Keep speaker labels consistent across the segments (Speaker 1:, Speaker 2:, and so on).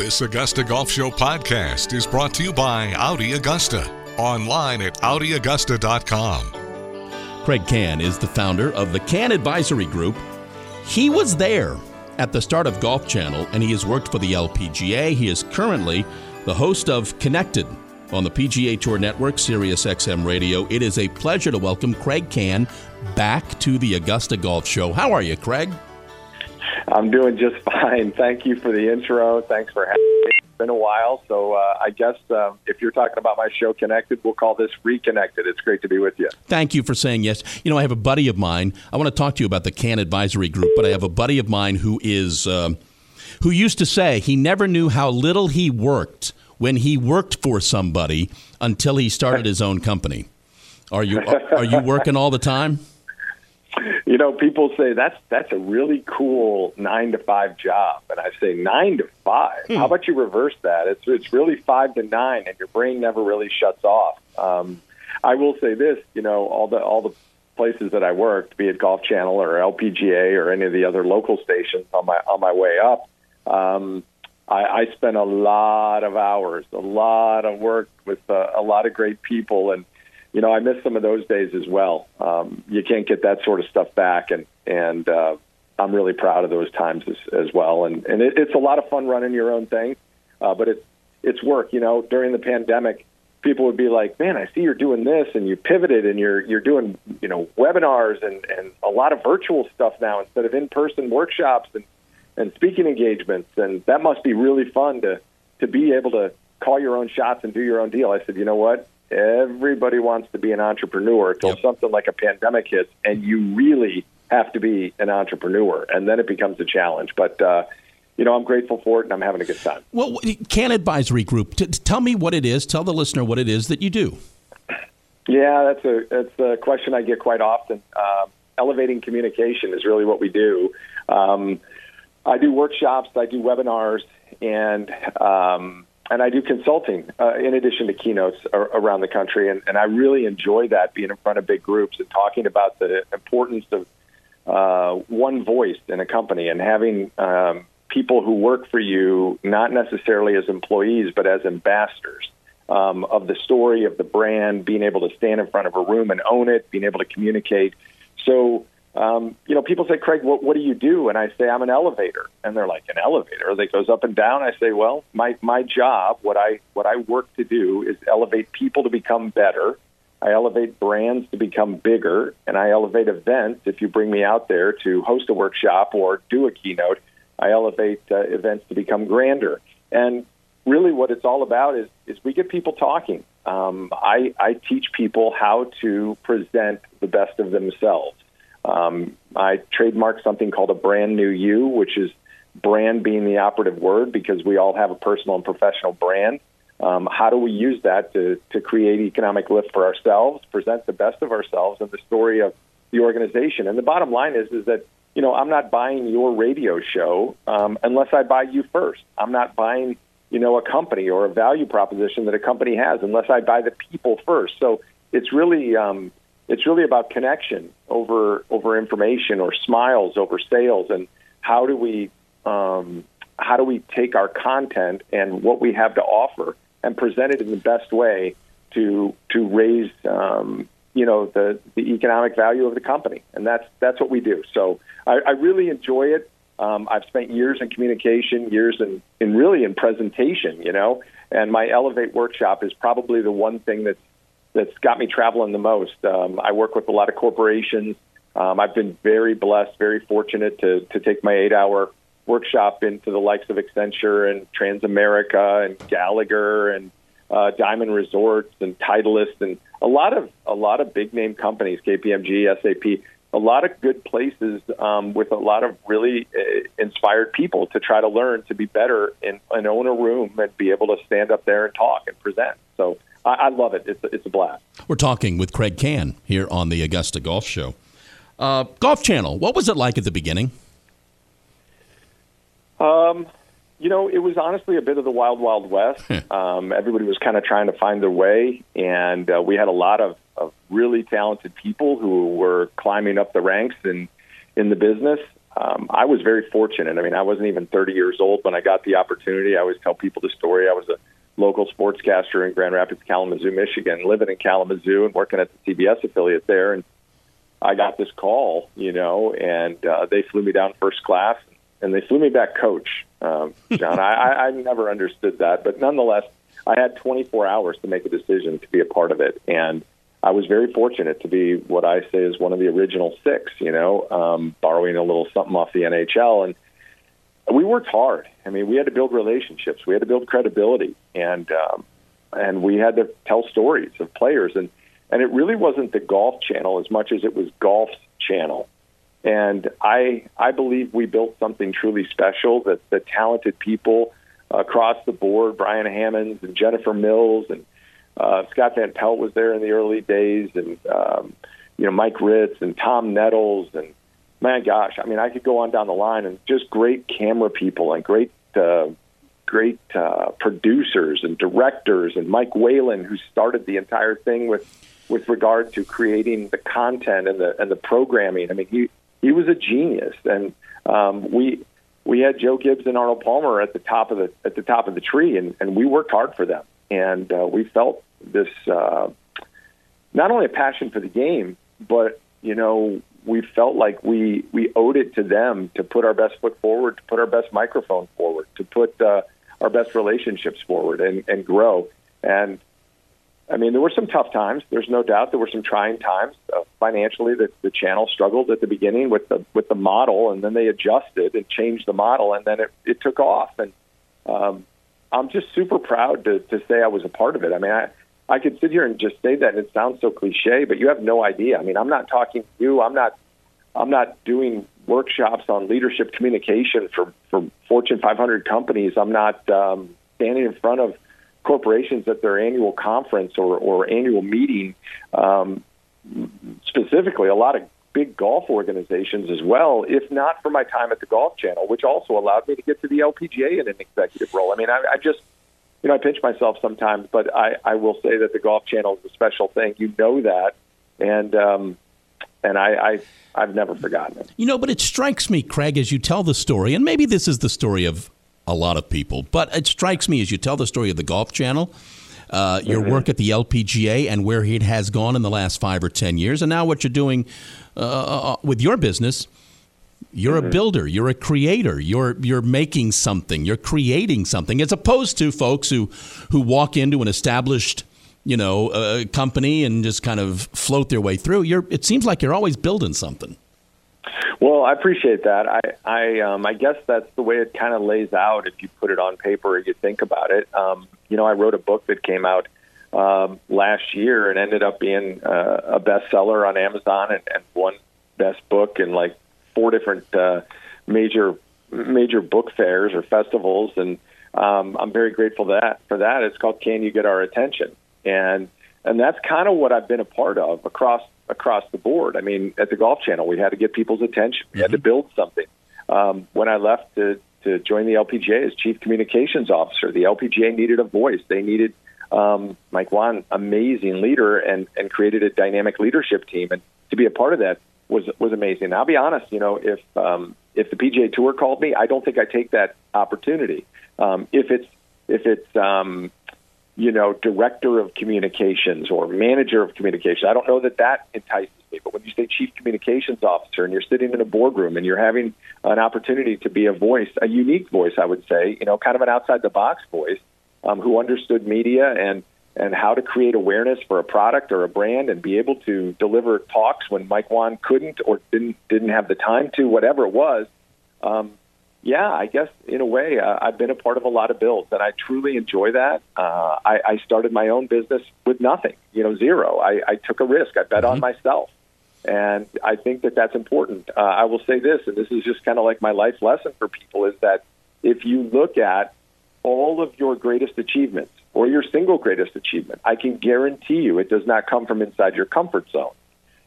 Speaker 1: This Augusta Golf Show podcast is brought to you by Audi Augusta. Online at AudiAugusta.com.
Speaker 2: Kraig Kann is the founder of the Kann Advisory Group. He was there at the start of Golf Channel and he has worked for the LPGA. He is currently the host of Connected on the PGA Tour Network, Sirius XM Radio. It is a pleasure to welcome Kraig Kann back to the Augusta Golf Show. How are you, Kraig?
Speaker 3: I'm doing just fine. Thank you for the intro. Thanks for having me. It's been a while, so uh, I guess uh, if you're talking about my show Connected, we'll call this Reconnected. It's great to be with you.
Speaker 2: Thank you for saying yes. You know, I have a buddy of mine. I want to talk to you about the Kann Advisory Group, but I have a buddy of mine who is uh, who used to say he never knew how little he worked when he worked for somebody until he started his own company. Are you are you working all the time?
Speaker 3: You know, people say that's that's a really cool nine to five job, and I say nine to five. Hmm. How about you reverse that? It's it's really five to nine, and your brain never really shuts off. Um, I will say this, you know, all the all the places that I worked, be it Golf Channel or LPGA or any of the other local stations on my on my way up, um, I, I spent a lot of hours, a lot of work with uh, a lot of great people, and you know, I miss some of those days as well. Um, you can't get that sort of stuff back, and and uh, I'm really proud of those times as, as well. And and it, it's a lot of fun running your own thing, uh, but it's it's work. You know, during the pandemic, people would be like, "Man, I see you're doing this, and you pivoted, and you're you're doing you know webinars and and a lot of virtual stuff now instead of in person workshops and and speaking engagements, and that must be really fun to to be able to call your own shots and do your own deal." I said, "You know what? Everybody wants to be an entrepreneur until yep. something like a pandemic hits, and you really have to be an entrepreneur, and then it becomes a challenge. But uh, you know, I'm grateful for it, and I'm having a good time.
Speaker 2: Well, Kann Advisory Group. T- tell me what it is. Tell the listener what it is that you do.
Speaker 3: Yeah, that's a that's a question I get quite often. Um, elevating communication is really what we do. Um, I do workshops, I do webinars, and um, and I do consulting uh, in addition to keynotes ar- around the country, and, and I really enjoy that being in front of big groups and talking about the importance of uh, one voice in a company and having um, people who work for you not necessarily as employees but as ambassadors um, of the story of the brand, being able to stand in front of a room and own it, being able to communicate. So um, you know, people say, Kraig, what, what do you do? And I say, I'm an elevator. And they're like, an elevator that goes up and down. I say, well, my, my job, what I, what I work to do is elevate people to become better. I elevate brands to become bigger and I elevate events. If you bring me out there to host a workshop or do a keynote, I elevate uh, events to become grander. And really what it's all about is, is we get people talking. Um, I, I teach people how to present the best of themselves. Um, I trademarked something called a brand new you, which is brand being the operative word because we all have a personal and professional brand. Um, how do we use that to, to create economic lift for ourselves, present the best of ourselves and the story of the organization? And the bottom line is, is that, you know, I'm not buying your radio show um, unless I buy you first. I'm not buying, you know, a company or a value proposition that a company has unless I buy the people first. So it's really, um, it's really about connection over over information or smiles over sales and how do we um, how do we take our content and what we have to offer and present it in the best way to to raise um, you know the the economic value of the company. And that's that's what we do. So I, I really enjoy it. Um, I've spent years in communication years in, in really in presentation you know and my elevate workshop is probably the one thing that's that's got me traveling the most. Um, I work with a lot of corporations. Um, I've been very blessed, very fortunate to to take my eight hour workshop into the likes of Accenture and Transamerica and Gallagher and uh, Diamond Resorts and Titleist and a lot of a lot of big name companies, KPMG, SAP, a lot of good places um, with a lot of really uh, inspired people to try to learn to be better and, and own a room and be able to stand up there and talk and present. So I, I love it. It's a, it's a blast.
Speaker 2: We're talking with Kraig Kann here on the Augusta Golf Show. Uh, Golf Channel, what was it like at the beginning?
Speaker 3: Um, you know, it was honestly a bit of the wild, wild west. um, everybody was kind of trying to find their way, and uh, we had a lot of, of really talented people who were climbing up the ranks in in the business. um, I was very fortunate. I mean, I wasn't even 30 years old when I got the opportunity. I always tell people the story. I was a local sportscaster in Grand Rapids, Kalamazoo, Michigan, living in Kalamazoo and working at the CBS affiliate there. And I got this call, you know, and uh, they flew me down first class and they flew me back coach. Um, John, I, I, never understood that, but nonetheless, I had 24 hours to make a decision to be a part of it, and I was very fortunate to be what I say is one of the original six. You know, um, borrowing a little something off the NHL, and we worked hard. I mean, we had to build relationships, we had to build credibility, and um, and we had to tell stories of players, and and it really wasn't the golf channel as much as it was golf's channel. And I I believe we built something truly special that the talented people across the board, Brian Hammons and Jennifer Mills and uh, Scott Van Pelt was there in the early days, and um, you know Mike Ritz and Tom Nettles, and man, gosh, I mean, I could go on down the line, and just great camera people and great, uh, great uh, producers and directors, and Mike Whalen, who started the entire thing with with regard to creating the content and the and the programming. I mean, he he was a genius, and um, we we had Joe Gibbs and Arnold Palmer at the top of the at the top of the tree, and, and we worked hard for them, and uh, we felt this uh, not only a passion for the game, but you know we felt like we we owed it to them to put our best foot forward, to put our best microphone forward, to put uh, our best relationships forward, and and grow. And I mean, there were some tough times. There's no doubt there were some trying times uh, financially. That the channel struggled at the beginning with the with the model, and then they adjusted and changed the model, and then it, it took off. And um, I'm just super proud to to say I was a part of it. I mean, I I could sit here and just say that, and it sounds so cliche, but you have no idea. I mean, I'm not talking to you. I'm not. I'm not doing workshops on leadership communication for for Fortune 500 companies. I'm not um, standing in front of corporations at their annual conference or, or annual meeting. Um, specifically, a lot of big golf organizations as well, if not for my time at the Golf Channel, which also allowed me to get to the LPGA in an executive role. I mean, I, I just you know, I pinch myself sometimes, but I, I will say that the Golf Channel is a special thing. You know that, and um, and I, I I've never forgotten it.
Speaker 2: You know, but it strikes me, Kraig, as you tell the story, and maybe this is the story of a lot of people, but it strikes me as you tell the story of the Golf Channel. Uh, your mm-hmm. work at the LPGA and where it has gone in the last five or ten years, and now what you're doing uh, uh with your business you're mm-hmm. a builder. You're a creator. You're you're making something. You're creating something, as opposed to folks who who walk into an established you know uh, company and just kind of float their way through. You're. It seems like you're always building something.
Speaker 3: Well, I appreciate that. I I um, I guess that's the way it kind of lays out if you put it on paper or you think about it. Um, you know, I wrote a book that came out um, last year and ended up being uh, a bestseller on Amazon and, and won best book in like four different uh, major major book fairs or festivals, and um, I'm very grateful that for that. It's called "Can You Get Our Attention?" and and that's kind of what I've been a part of across across the board. I mean, at the Golf Channel, we had to get people's attention. We mm-hmm. had to mm-hmm. build something. Um, when I left to to join the LPGA as chief communications officer, the LPGA needed a voice. They needed um, Mike Whan, amazing leader, and and created a dynamic leadership team. And to be a part of that, was was amazing. I'll be honest, you know, if um, if the PGA Tour called me, I don't think I take that opportunity. Um, if it's if it's um, you know director of communications or manager of communications, I don't know that that entices me. But when you say chief communications officer and you're sitting in a boardroom and you're having an opportunity to be a voice, a unique voice, I would say, you know, kind of an outside the box voice um, who understood media and and how to create awareness for a product or a brand and be able to deliver talks when Mike Whan couldn't or didn't didn't have the time to, whatever it was. Um, yeah, I guess in a way, uh, I've been a part of a lot of builds, and I truly enjoy that. Uh, I, I started my own business with nothing, you know, zero. I, I took a risk. I bet mm-hmm. on myself, and I think that that's important. Uh, I will say this, and this is just kind of like my life lesson for people: is that if you look at all of your greatest achievements or your single greatest achievement, I can guarantee you it does not come from inside your comfort zone.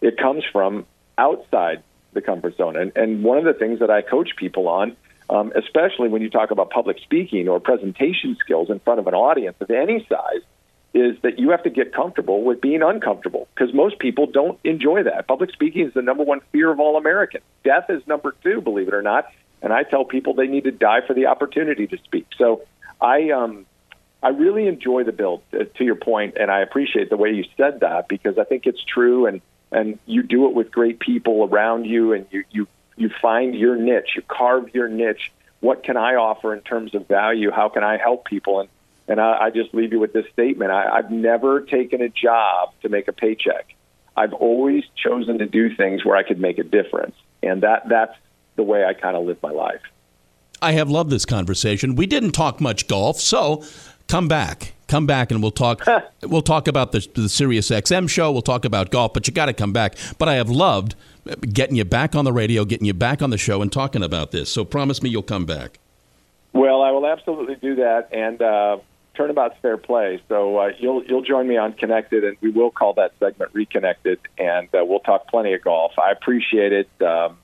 Speaker 3: It comes from outside the comfort zone. And, and one of the things that I coach people on, um, especially when you talk about public speaking or presentation skills in front of an audience of any size, is that you have to get comfortable with being uncomfortable because most people don't enjoy that. Public speaking is the number one fear of all Americans. Death is number two, believe it or not. And I tell people they need to die for the opportunity to speak. So I um, I really enjoy the build, Uh, to your point, and I appreciate the way you said that because I think it's true, and and you do it with great people around you, and you you you find your niche, you carve your niche. What can I offer in terms of value? How can I help people? And and I, I just leave you with this statement: I, I've never taken a job to make a paycheck. I've always chosen to do things where I could make a difference, and that that's the way I kind of live my life.
Speaker 2: I have loved this conversation. We didn't talk much golf, so come back. Come back and we'll talk. we'll talk about the, the Sirius XM show. We'll talk about golf, but you got to come back. But I have loved getting you back on the radio, getting you back on the show, and talking about this. So promise me you'll come back.
Speaker 3: Well, I will absolutely do that, and uh, turnabout's fair play. So uh, you'll you'll join me on Connected, and we will call that segment Reconnected, and uh, we'll talk plenty of golf. I appreciate it. Um,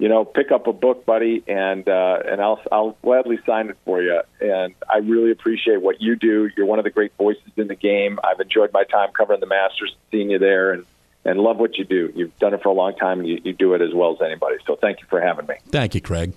Speaker 3: you know, pick up a book, buddy, and uh, and I'll I'll gladly sign it for you. And I really appreciate what you do. You're one of the great voices in the game. I've enjoyed my time covering the Masters, seeing you there, and and love what you do. You've done it for a long time, and you, you do it as well as anybody. So thank you for having me.
Speaker 2: Thank you, Kraig.